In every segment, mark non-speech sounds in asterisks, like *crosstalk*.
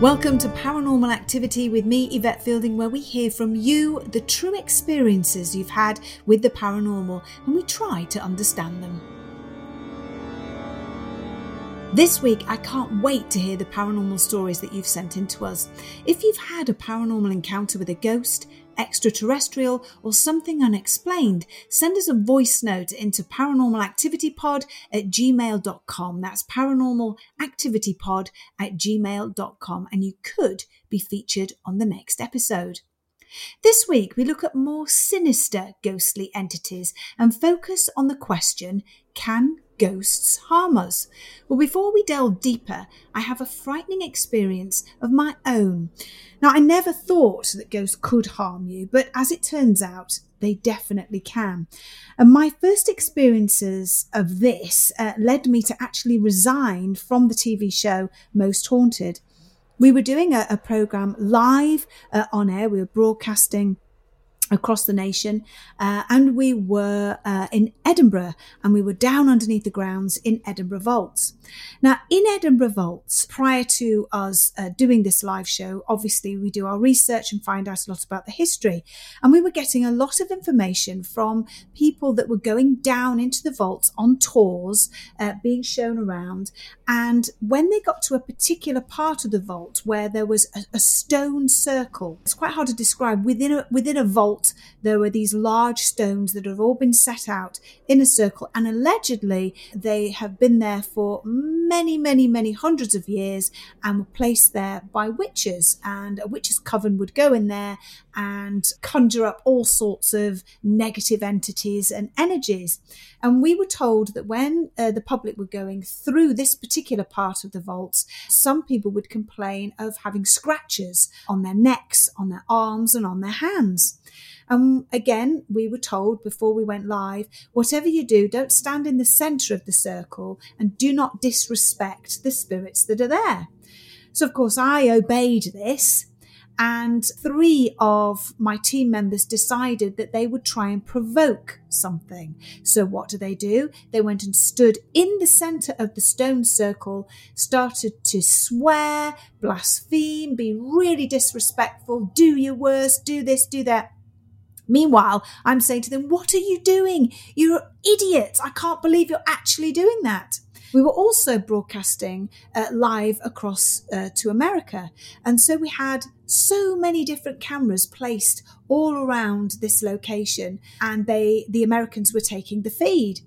Welcome to Paranormal Activity with me, Yvette Fielding, where we hear from you the true experiences you've had with the paranormal and we try to understand them. This week, I can't wait to hear the paranormal stories that you've sent in to us. If you've had a paranormal encounter with a ghost, extraterrestrial, or something unexplained, send us a voice note into paranormalactivitypod at gmail.com. That's paranormalactivitypod at gmail.com, and you could be featured on the next episode. This week, we look at more sinister ghostly entities and focus on the question can ghosts harm us? Well, before we delve deeper, I have a frightening experience of my own. Now, I never thought that ghosts could harm you, but as it turns out, they definitely can. And my first experiences of this uh, led me to actually resign from the TV show Most Haunted. We were doing a, a program live uh, on air, we were broadcasting across the nation. Uh, and we were uh, in Edinburgh and we were down underneath the grounds in Edinburgh Vaults. Now, in Edinburgh Vaults, prior to us uh, doing this live show, obviously we do our research and find out a lot about the history. And we were getting a lot of information from people that were going down into the vaults on tours, uh, being shown around. And when they got to a particular part of the vault where there was a, a stone circle, it's quite hard to describe within a, within a vault vault, there were these large stones that have all been set out in a circle, and allegedly they have been there for many, many, many hundreds of years and were placed there by witches. And a witch's coven would go in there and conjure up all sorts of negative entities and energies. And we were told that when uh, the public were going through this particular part of the vaults, some people would complain of having scratches on their necks, on their arms, and on their hands. And again, we were told before we went live whatever you do, don't stand in the center of the circle and do not disrespect the spirits that are there. So, of course, I obeyed this. And three of my team members decided that they would try and provoke something. So, what do they do? They went and stood in the center of the stone circle, started to swear, blaspheme, be really disrespectful, do your worst, do this, do that. Meanwhile, I'm saying to them, What are you doing? You're idiots. I can't believe you're actually doing that. We were also broadcasting uh, live across uh, to America. And so we had so many different cameras placed all around this location and they the Americans were taking the feed.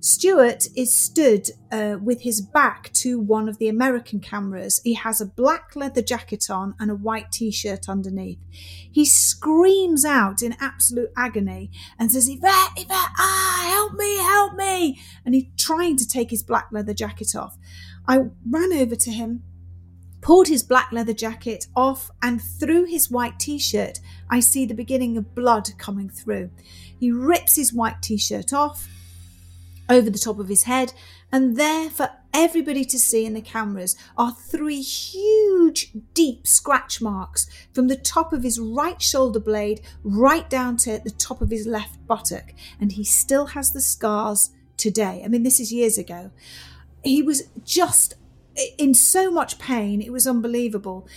Stuart is stood uh, with his back to one of the American cameras. He has a black leather jacket on and a white t shirt underneath. He screams out in absolute agony and says, Yvette, Yvette, ah, help me, help me. And he's trying to take his black leather jacket off. I ran over to him, pulled his black leather jacket off, and through his white t shirt, I see the beginning of blood coming through. He rips his white t shirt off over the top of his head, and there for everybody to see in the cameras are three huge, deep scratch marks from the top of his right shoulder blade right down to the top of his left buttock. And he still has the scars today. I mean, this is years ago. He was just in so much pain, it was unbelievable.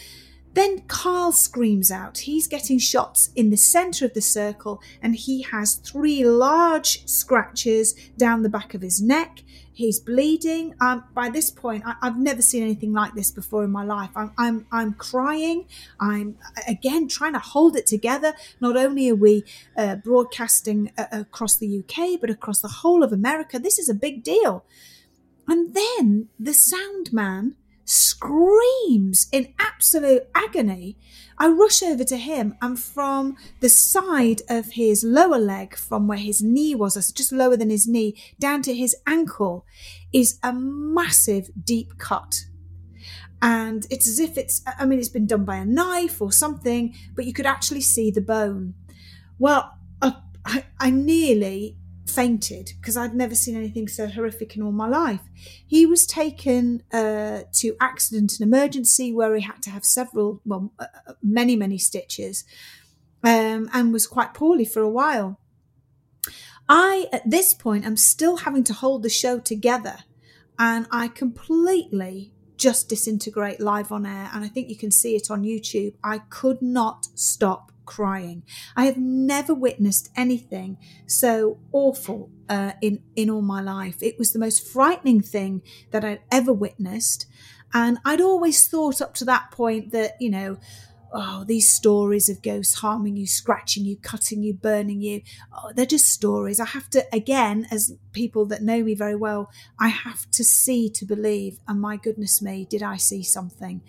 Then Karl screams out. He's getting shots in the center of the circle and he has three large scratches down the back of his neck. He's bleeding. Um, by this point, I, have never seen anything like this before in my life. I'm, I'm, I'm crying. I'm again trying to hold it together. Not only are we uh, broadcasting uh, across the UK, but across the whole of America. This is a big deal. And then the sound man screams in absolute agony. I rush over to him, and from the side of his lower leg, from where his knee was, just lower than his knee, down to his ankle, is a massive deep cut. And it's as if it's, I mean, it's been done by a knife or something, but you could actually see the bone. Well, I, I nearly fainted because I'd never seen anything so horrific in all my life. He was taken uh, to accident and emergency where he had to have several, well, uh, uh, many, many stitches um, and was quite poorly for a while. I, at this point, am still having to hold the show together and I completely just disintegrate live on air. And I think you can see it on YouTube. I could not stop crying. I have never witnessed anything so awful uh, in in all my life. It was the most frightening thing that I'd ever witnessed, and I'd always thought up to that point that you know. Oh, these stories of ghosts harming you, scratching you, cutting you, burning you. Oh, they're just stories. I have to, again, as people that know me very well, I have to see to believe. And my goodness me, did I see something?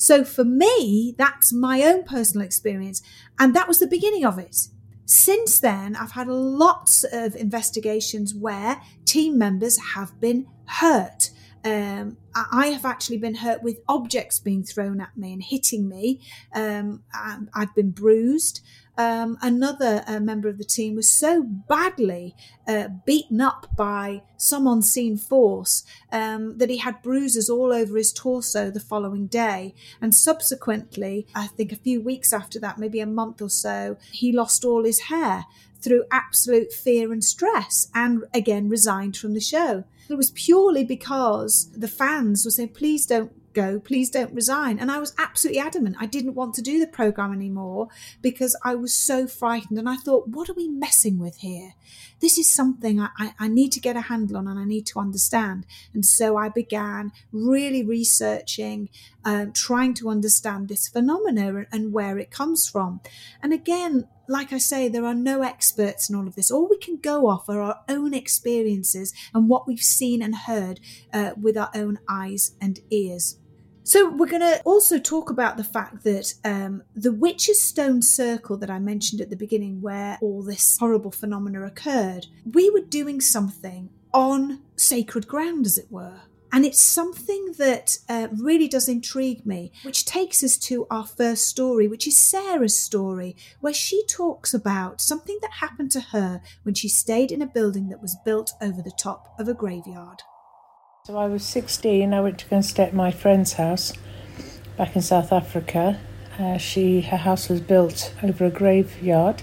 So for me, that's my own personal experience. And that was the beginning of it. Since then, I've had lots of investigations where team members have been hurt. Um, I have actually been hurt with objects being thrown at me and hitting me. Um, I've been bruised um, another uh, member of the team was so badly uh, beaten up by some unseen force um, that he had bruises all over his torso the following day. And subsequently, I think a few weeks after that, maybe a month or so, he lost all his hair through absolute fear and stress and again resigned from the show. It was purely because the fans were saying, please don't go, please don't resign. And I was absolutely adamant. I didn't want to do the program anymore because I was so frightened. And I thought, what are we messing with here? This is something I, I, I need to get a handle on and I need to understand. And so I began really researching, um, trying to understand this phenomena and where it comes from. And again, like I say, there are no experts in all of this. All we can go off are our own experiences and what we've seen and heard uh, with our own eyes and ears. So, we're going to also talk about the fact that um, the Witch's Stone Circle that I mentioned at the beginning, where all this horrible phenomena occurred, we were doing something on sacred ground, as it were. And it's something that uh, really does intrigue me, which takes us to our first story, which is Sarah's story, where she talks about something that happened to her when she stayed in a building that was built over the top of a graveyard. So I was 16. I went to go and stay at my friend's house back in South Africa. Uh, she her house was built over a graveyard,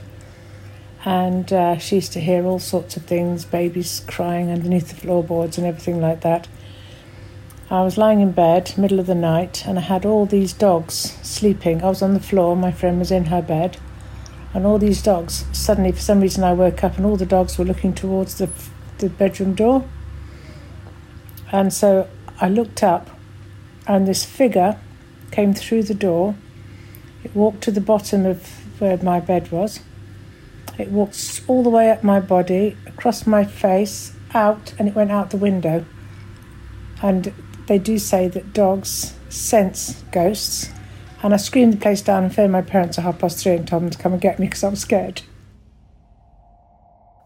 and uh, she used to hear all sorts of things, babies crying underneath the floorboards and everything like that. I was lying in bed, middle of the night, and I had all these dogs sleeping. I was on the floor, my friend was in her bed, and all these dogs. Suddenly, for some reason, I woke up, and all the dogs were looking towards the the bedroom door. And so I looked up, and this figure came through the door. It walked to the bottom of where my bed was. It walked all the way up my body, across my face, out, and it went out the window. And they do say that dogs sense ghosts. And I screamed the place down and phoned my parents at half past three and told them to come and get me because I was scared.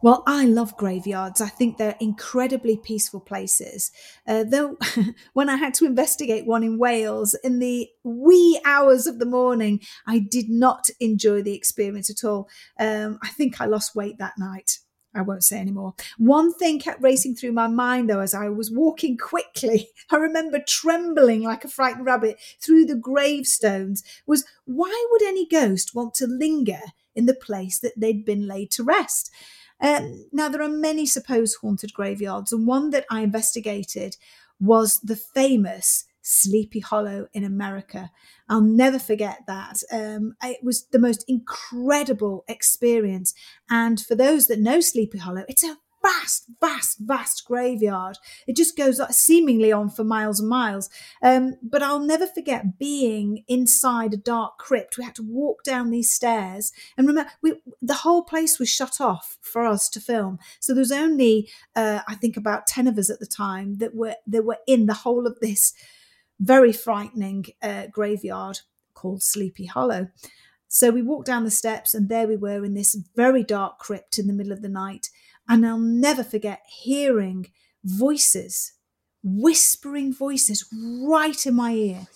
Well, I love graveyards. I think they're incredibly peaceful places. Uh, though, *laughs* when I had to investigate one in Wales in the wee hours of the morning, I did not enjoy the experience at all. Um, I think I lost weight that night. I won't say anymore. One thing kept racing through my mind though as I was walking quickly. *laughs* I remember trembling like a frightened rabbit through the gravestones was why would any ghost want to linger in the place that they'd been laid to rest? Um, now, there are many supposed haunted graveyards, and one that I investigated was the famous Sleepy Hollow in America. I'll never forget that. Um, it was the most incredible experience. And for those that know Sleepy Hollow, it's a vast, vast, vast graveyard. It just goes seemingly on for miles and miles. Um, but I'll never forget being inside a dark crypt. We had to walk down these stairs, and remember, we, the whole place was shut off for us to film. So there was only, uh, I think, about ten of us at the time that were that were in the whole of this very frightening uh, graveyard called Sleepy Hollow. So we walked down the steps, and there we were in this very dark crypt in the middle of the night. And I'll never forget hearing voices, whispering voices right in my ear.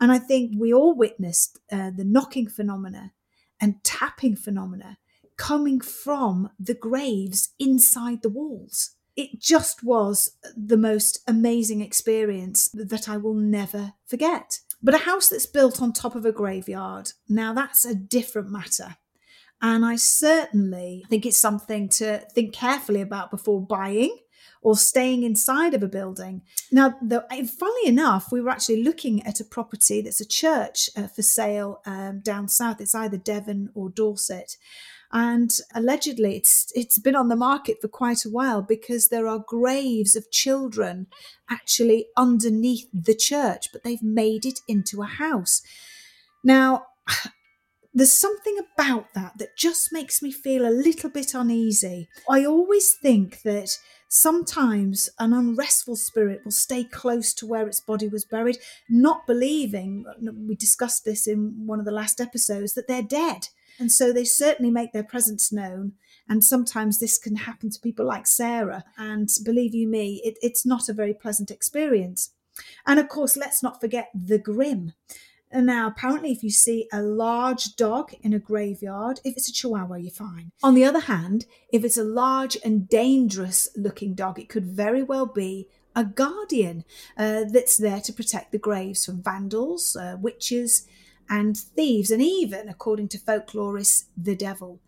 And I think we all witnessed uh, the knocking phenomena and tapping phenomena coming from the graves inside the walls. It just was the most amazing experience that I will never forget. But a house that's built on top of a graveyard, now that's a different matter. And I certainly think it's something to think carefully about before buying or staying inside of a building. Now, the, funnily enough, we were actually looking at a property that's a church uh, for sale um, down south. It's either Devon or Dorset. And allegedly, it's it's been on the market for quite a while because there are graves of children actually underneath the church, but they've made it into a house. Now, *sighs* there's something about that that just makes me feel a little bit uneasy. I always think that sometimes an unrestful spirit will stay close to where its body was buried, not believing, we discussed this in one of the last episodes, that they're dead. And so they certainly make their presence known. And sometimes this can happen to people like Sarah. And believe you me, it, it's not a very pleasant experience. And of course, let's not forget the grim. And now, apparently, if you see a large dog in a graveyard, if it's a chihuahua, you're fine. On the other hand, if it's a large and dangerous looking dog, it could very well be a guardian uh, that's there to protect the graves from vandals, uh, witches, and thieves, and even, according to folklorists, the devil.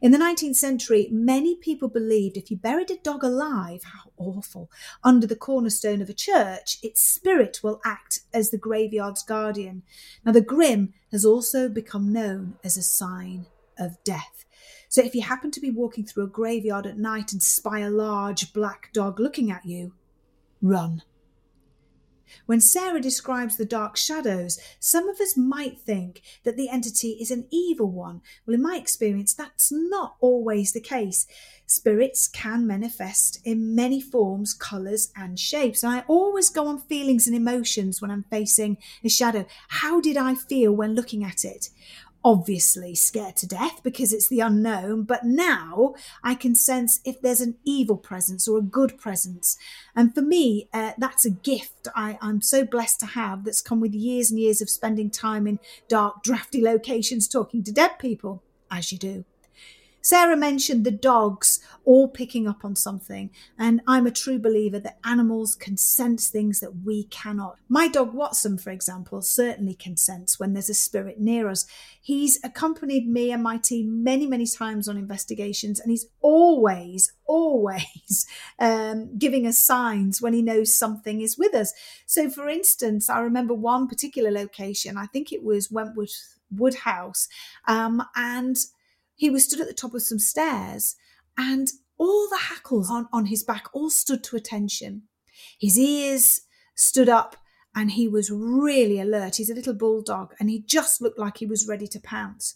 In the 19th century, many people believed if you buried a dog alive, how awful, under the cornerstone of a church, its spirit will act as the graveyard's guardian. Now, the grim has also become known as a sign of death. So, if you happen to be walking through a graveyard at night and spy a large black dog looking at you, run. When Sarah describes the dark shadows, some of us might think that the entity is an evil one. Well, in my experience, that's not always the case. Spirits can manifest in many forms, colours, and shapes. And I always go on feelings and emotions when I'm facing a shadow. How did I feel when looking at it? Obviously scared to death because it's the unknown, but now I can sense if there's an evil presence or a good presence. And for me, uh, that's a gift I, I'm so blessed to have that's come with years and years of spending time in dark, drafty locations talking to dead people, as you do. Sarah mentioned the dogs all picking up on something, and I'm a true believer that animals can sense things that we cannot. My dog Watson, for example, certainly can sense when there's a spirit near us. He's accompanied me and my team many, many times on investigations, and he's always, always *laughs* um, giving us signs when he knows something is with us. So, for instance, I remember one particular location, I think it was Wentworth Woodhouse, um, and he was stood at the top of some stairs and all the hackles on, on his back all stood to attention. His ears stood up and he was really alert. He's a little bulldog and he just looked like he was ready to pounce.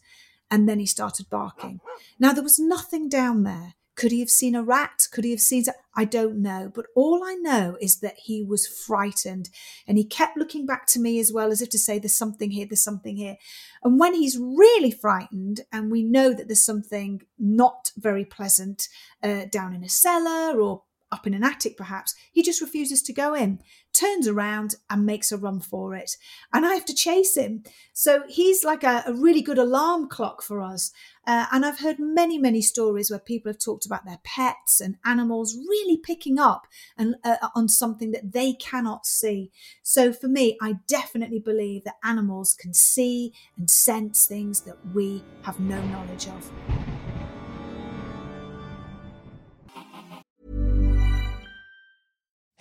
And then he started barking. Now, there was nothing down there. Could he have seen a rat? Could he have seen? I don't know. But all I know is that he was frightened and he kept looking back to me as well, as if to say, There's something here, there's something here. And when he's really frightened and we know that there's something not very pleasant uh, down in a cellar or up in an attic perhaps, he just refuses to go in, turns around and makes a run for it. And I have to chase him. So he's like a, a really good alarm clock for us. Uh, and I've heard many, many stories where people have talked about their pets and animals really picking up and, uh, on something that they cannot see. So for me, I definitely believe that animals can see and sense things that we have no knowledge of.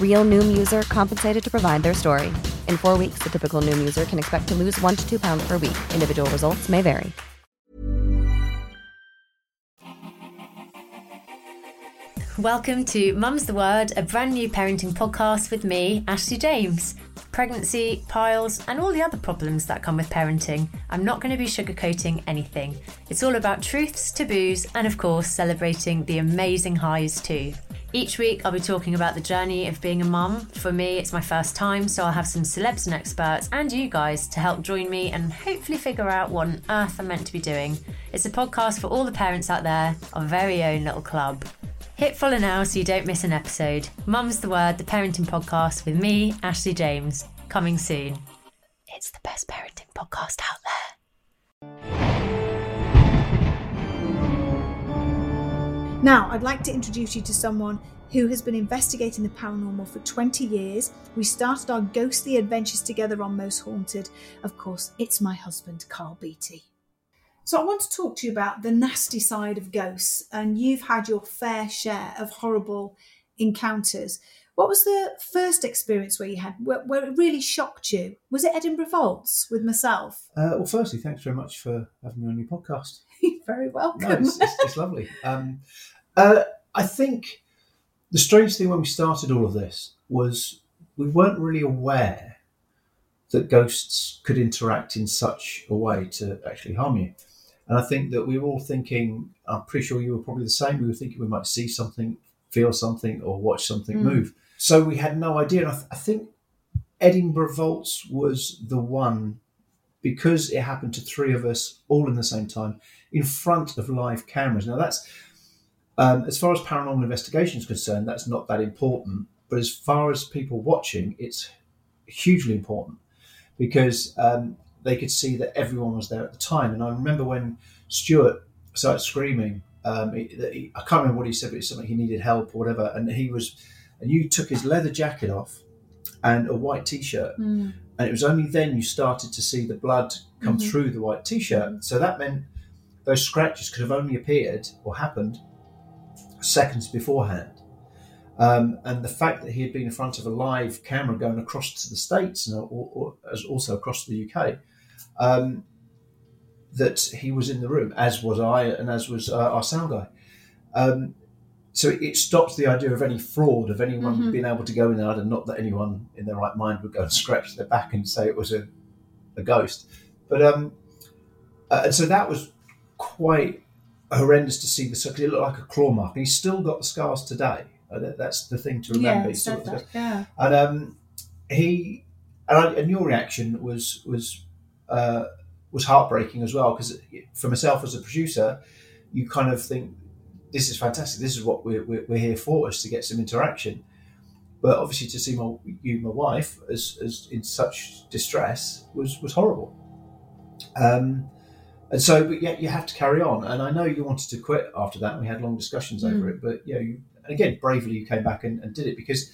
Real Noom user compensated to provide their story. In four weeks, the typical Noom user can expect to lose one to two pounds per week. Individual results may vary. Welcome to Mum's the Word, a brand new parenting podcast with me, Ashley James. Pregnancy, piles, and all the other problems that come with parenting. I'm not going to be sugarcoating anything. It's all about truths, taboos, and of course, celebrating the amazing highs too. Each week, I'll be talking about the journey of being a mum. For me, it's my first time, so I'll have some celebs and experts and you guys to help join me and hopefully figure out what on earth I'm meant to be doing. It's a podcast for all the parents out there, our very own little club. Hit follow now so you don't miss an episode. Mum's the Word, the parenting podcast with me, Ashley James, coming soon. It's the best parenting podcast out there. Now, I'd like to introduce you to someone who has been investigating the paranormal for 20 years. We started our ghostly adventures together on Most Haunted. Of course, it's my husband, Karl Beattie. So, I want to talk to you about the nasty side of ghosts, and you've had your fair share of horrible encounters. What was the first experience where you had where, where it really shocked you? Was it Edinburgh Vaults with myself? Uh, well, firstly, thanks very much for having me on your podcast. Very welcome. No, it's, it's, it's lovely. Um, uh, I think the strange thing when we started all of this was we weren't really aware that ghosts could interact in such a way to actually harm you. And I think that we were all thinking, I'm pretty sure you were probably the same. We were thinking we might see something, feel something, or watch something Mm. move. So we had no idea. And I, th- I think Edinburgh Vaults was the one because it happened to three of us all in the same time in front of live cameras. Now, that's um, as far as paranormal investigation is concerned, that's not that important. But as far as people watching, it's hugely important because um, they could see that everyone was there at the time. And I remember when Stuart started screaming, um, he, he, I can't remember what he said, but it's something he needed help or whatever. And he was, and you took his leather jacket off and a white t-shirt, Mm. and it was only then you started to see the blood come Mhm. through the white t-shirt. So that meant those scratches could have only appeared or happened seconds beforehand. Um, and the fact that he had been in front of a live camera going across to the States and or, or, as also across the UK, um, that he was in the room, as was I, and as was uh, our sound guy. Um, so it stops the idea of any fraud, of anyone Mhm. being able to go in there, and not that anyone in their right mind would go and scratch their back and say it was a, a ghost. But um, uh, and so that was quite horrendous to see the because it looked like a claw mark. And he's still got the scars today. Uh, that- that's the thing to remember. Yeah, He's still said got the that. Yeah. and um, he and, I, and your reaction was was uh, was heartbreaking as well because for myself as a producer, you kind of think this is fantastic. This is what we're, we're, we're here for, is to get some interaction. But obviously, to see my you, my wife, as, as in such distress was was horrible. Um, and so, but yet you have to carry on. And I know you wanted to quit after that. And we had long discussions over Mm. it. But you know, you, again, bravely you came back and, and did it because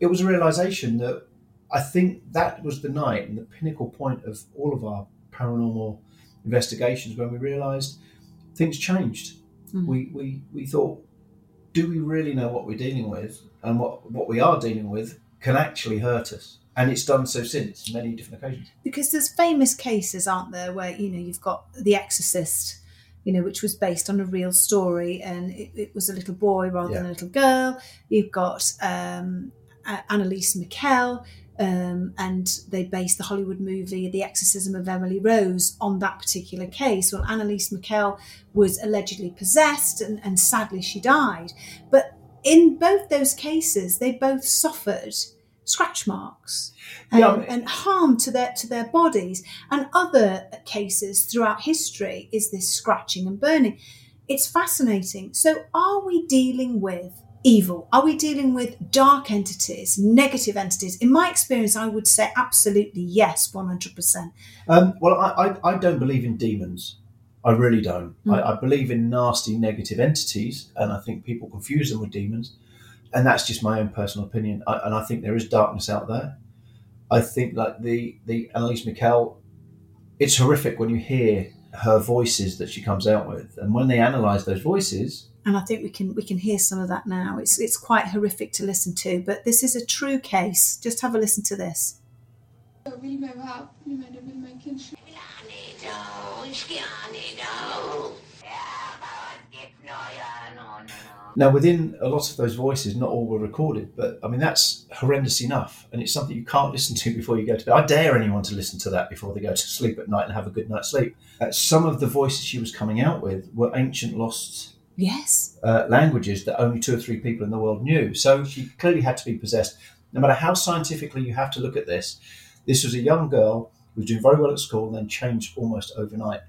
it was a realization that I think that was the night and the pinnacle point of all of our paranormal investigations when we realized things changed. Mm. We, we, we thought, do we really know what we're dealing with? And what, what we are dealing with can actually hurt us. And it's done so since many different occasions. because there's famous cases, aren't there, where you know you've got The Exorcist, you know, which was based on a real story, and it, it was a little boy rather than a little girl. You've got um, Anneliese Michel, um, and they based the Hollywood movie The Exorcism of Emily Rose on that particular case. Well, Anneliese Michel was allegedly possessed, and, and sadly she died. But in both those cases, they both suffered scratch marks and, Yeah, and harm to their to their bodies. And other cases throughout history is this scratching and burning. It's fascinating. So, are we dealing with evil? Are we dealing with dark entities, negative entities? In my experience, I would say absolutely yes, one hundred percent. Um, well, I, I, I don't believe in demons. I really don't. I, I believe in nasty negative entities, and I think people confuse them with demons. And that's just my own personal opinion. I, and I think there is darkness out there. I think like the the Anneliese Michel, it's horrific when you hear her voices that she comes out with, and when they analyse those voices, And I think we can we can hear some of that now. It's it's quite horrific to listen to, but this is a true case. Just have a listen to this. Now, within a lot of those voices, not all were recorded, but I mean, that's horrendous enough. And it's something you can't *laughs* listen to before you go to bed. I dare anyone to listen to that before they go to *laughs* sleep at night and have a good night's sleep. Uh, some of the voices she was coming out with were ancient lost Yes. uh, languages that only two or three people in the world knew. So she clearly had to be possessed. No matter how scientifically you have to look at this, this was a young girl who was doing very well at school and then changed almost overnight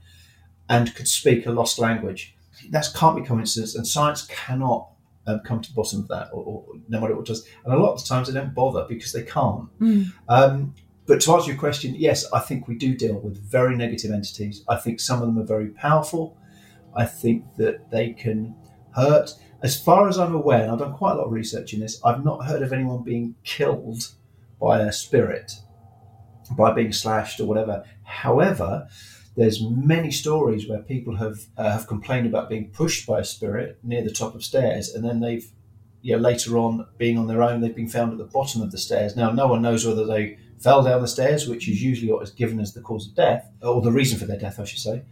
and could speak a lost language. That can't be coincidence, and science cannot um, come to the bottom of that, or, or no matter what it does. And a lot of the times they don't bother because they can't. Um, but to answer your question, yes, I think we do deal with very negative entities. I think some of them are very powerful. I think that they can hurt. As far as I'm aware, and I've done quite a lot of research in this, I've not heard of anyone being killed by a spirit, by being slashed or whatever. However, there's many stories where people have uh, have complained about being pushed by a spirit near the top of stairs, and then they've, you know, later on being on their own, they've been found at the bottom of the stairs. Now, no one knows whether they fell down the stairs, which is usually what is given as the cause of death, or the reason for their death, I should say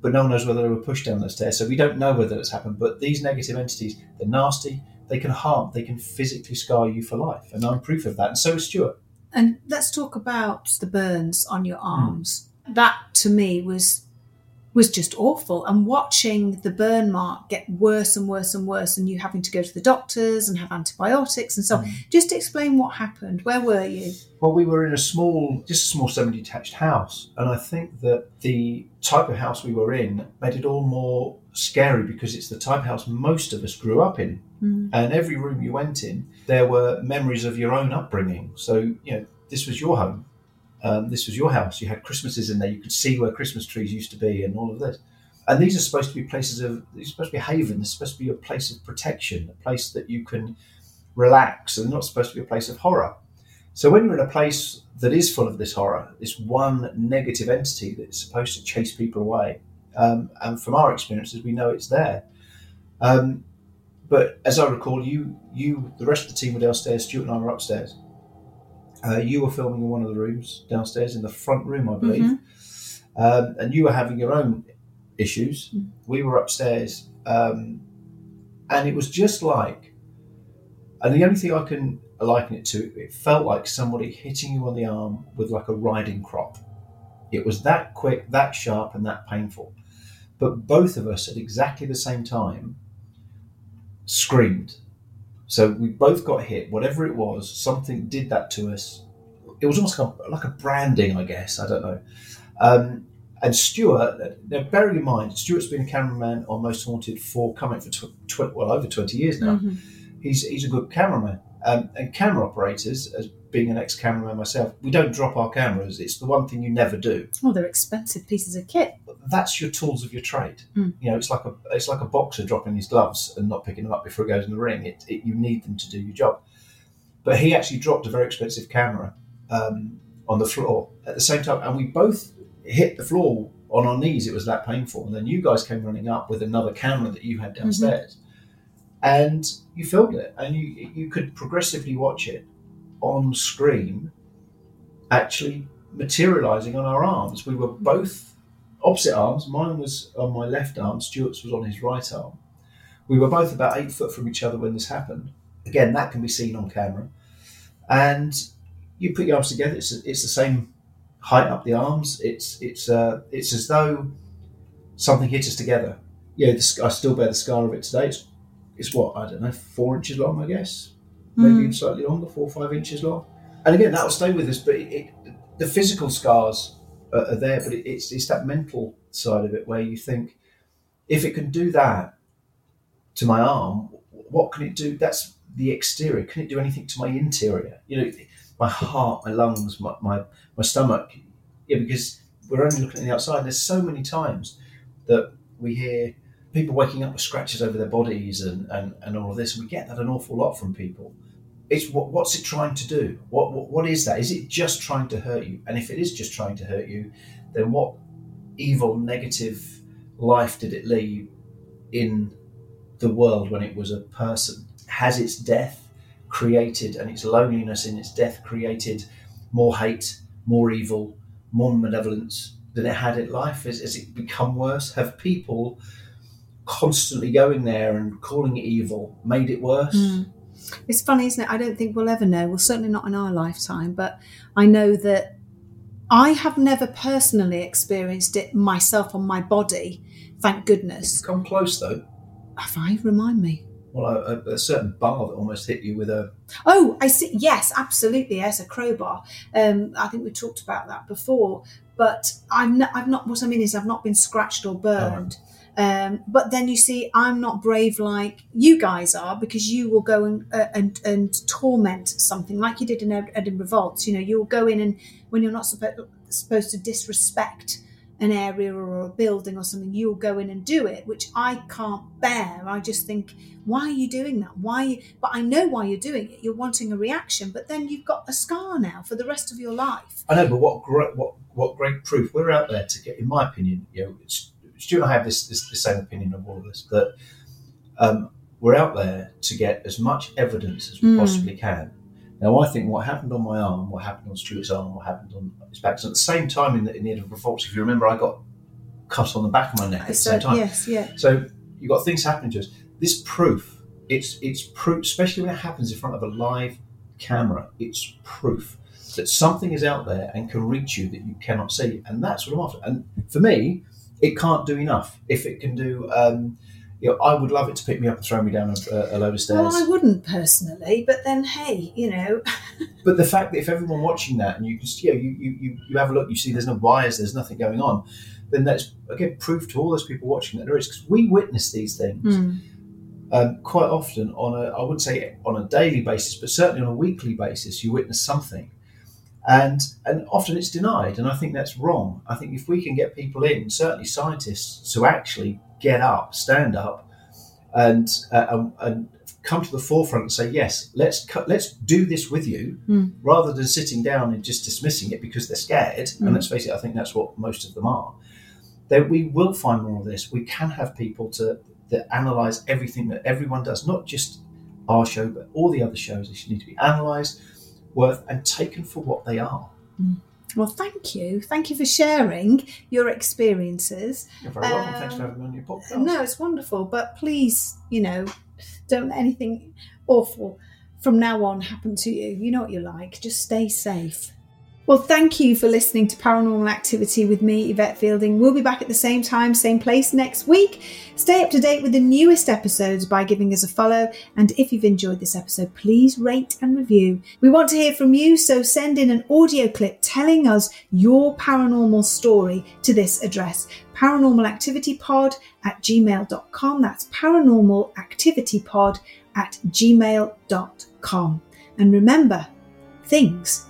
but no one knows whether they were pushed down those stairs. So we don't know whether it's happened. But these negative entities, they're nasty. They can harm. They can physically scar you for life. And I'm proof of that. And so is Stuart. And let's talk about the burns on your hmm. arms. That to me was was just awful. And watching the burn mark get worse and worse and worse, and you having to go to the doctors and have antibiotics and so on. Mm. Just explain what happened. Where were you? Well, we were in a small, just a small semi-detached house, and I think that the type of house we were in made it all more scary because it's the type of house most of us grew up in. Mm. And every room you went in, there were memories of your own upbringing. So you know, this was your home. Um, this was your house. You had Christmases in there. You could see where Christmas trees used to be, and all of this. And these are supposed to be places of. These are supposed to be havens. It's supposed to be a place of protection, a place that you can relax, and not supposed to be a place of horror. So when you're in a place that is full of this horror, this one negative entity that is supposed to chase people away, um, and from our experiences, we know it's there. Um, but as I recall, you, you, the rest of the team were downstairs. Stuart and I were upstairs. Uh, you were filming in one of the rooms downstairs, in the front room, I believe, um, and you were having your own issues. We were upstairs, um, and it was just like, and the only thing I can liken it to, it felt like somebody hitting you on the arm with like a riding crop. It was that quick, that sharp, and that painful. But both of us at exactly the same time screamed. So we both got hit. Whatever it was, something did that to us. It was almost like a, like a branding, I guess. I don't know. Um, and Stuart, now bearing in mind, Stuart's been a cameraman on Most Haunted for coming for tw- tw- well over twenty years now. Mhm. He's he's a good cameraman. Um, and camera operators, as being an ex-cameraman myself, we don't drop our cameras. It's the one thing you never do. Oh, they're expensive pieces of kit. That's your tools of your trade. Mm. You know, it's like a it's like a boxer dropping his gloves and not picking them up before he goes in the ring. It, it, you need them to do your job. But he actually dropped a very expensive camera um, on the floor at the same time, and we both hit the floor on our knees. It was that painful. And then you guys came running up with another camera that you had downstairs, and you filmed it, and you you could progressively watch it on screen, actually materializing on our arms. We were both opposite arms. Mine was on my left arm. Stuart's was on his right arm. We were both about eight foot from each other when this happened. Again, that can be seen on camera. And you put your arms together. It's it's the same height up the arms. It's it's uh, it's as though something hit us together. Yeah, I still bear the scar of it today. It's, it's what I don't know, four inches long, I guess, maybe Mm. even slightly longer, four or five inches long. And again, that will stay with us. But it, it, the physical scars are, are there, but it, it's it's that mental side of it where you think, if it can do that to my arm, what can it do? That's the exterior. Can it do anything to my interior? You know, my heart, my lungs, my my, my stomach. Yeah, because we're only looking at the outside. There's so many times that we hear people waking up with scratches over their bodies and, and, and all of this. We get that an awful lot from people. It's what, what's it trying to do? What, what what is that? Is it just trying to hurt you? And if it is just trying to hurt you, then what evil, negative life did it leave in the world when it was a person? Has its death created and its loneliness in its death created more hate, more evil, more malevolence than it had in life? Has, has it become worse? Have people constantly going there and calling it evil made it worse? Mm. It's funny, isn't it? I don't think we'll ever know. Well, certainly not in our lifetime, but I know that I have never personally experienced it myself on my body. Thank goodness. Come close though. Have I? Remind me. Well, a, a, a certain bar that almost hit you with a. Oh, I see. Yes, absolutely. Yes, a crowbar. Um, I think we talked about that before. But I'm not, I've not. What I mean is, I've not been scratched or burned. Um, but then you see, I'm not brave like you guys are because you will go and uh, and and torment something like you did in Edinburgh Vaults. You know, you'll go in and when you're not supposed supposed to disrespect an area or a building or something, you'll go in and do it, which I can't bear. I just think, why are you doing that? Why? But I know why you're doing it. You're wanting a reaction, but then you've got a scar now for the rest of your life. I know, but what great what what great proof we're out there to get. In my opinion, you know, it's, Stuart and I have this, this the same opinion of all of this that um, we're out there to get as much evidence as we Mm. possibly can. Now, I think what happened on my arm, what happened on Stuart's arm, what happened on his back. So at the same time in the, in the Edinburgh Vaults, if you remember, I got cut on the back of my neck at the same time. yes, yeah. So you've got things happening to us. This proof, it's it's proof, especially when it happens in front of a live camera. It's proof that something is out there and can reach you that you cannot see, and that's what I'm after. And for me, it can't do enough. If it can do, um, you know, I would love it to pick me up and throw me down a, a load of stairs. Well, I wouldn't personally, but then hey, you know, *laughs* But the fact that if everyone watching that and you see, you, know, you, you, you, have a look, you see there's no wires, there's nothing going on, then that's again proof to all those people watching that there is because we witness these things Hmm. um, quite often on a I wouldn't say on a daily basis, but certainly on a weekly basis, you witness something, and and often it's denied, and I think that's wrong. I think if we can get people in, certainly scientists, to actually get up, stand up, and uh, and, and come to the forefront and say yes, let's cut, let's do this with you, Mm. rather than sitting down and just dismissing it because they're scared. Mm. And let's face it, I think that's what most of them are. That we will find more of this. We can have people to that analyze everything that everyone does, not just our show, but all the other shows. They should need to be analysed, worth, and taken for what they are. well, thank you, thank you for sharing your experiences. You're very welcome. Thanks for Um, having me on your podcast. No, it's wonderful, but please, you know, don't let anything awful from now on happen to you. You know what you're like. Just stay safe. Well, thank you for listening to Paranormal Activity with me, Yvette Fielding. We'll be back at the same time, same place next week. Stay up to date with the newest episodes by giving us a follow. And if you've enjoyed this episode, please rate and review. We want to hear from you, so send in an audio clip telling us your paranormal story to this address paranormalactivitypod at gmail.com. That's paranormalactivitypod at gmail.com. And remember, things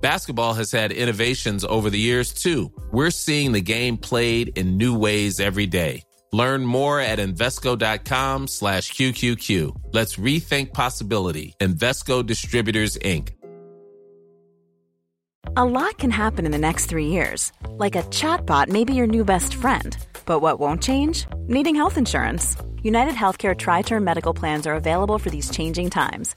Basketball has had innovations over the years too. We're seeing the game played in new ways every day. Learn more at Invesco.com slash QQQ. Let's rethink possibility. Invesco Distributors, Inc. A lot can happen in the next three years. Like a chatbot may be your new best friend. But what won't change? Needing health insurance. United Healthcare Tri Term Medical Plans are available for these changing times.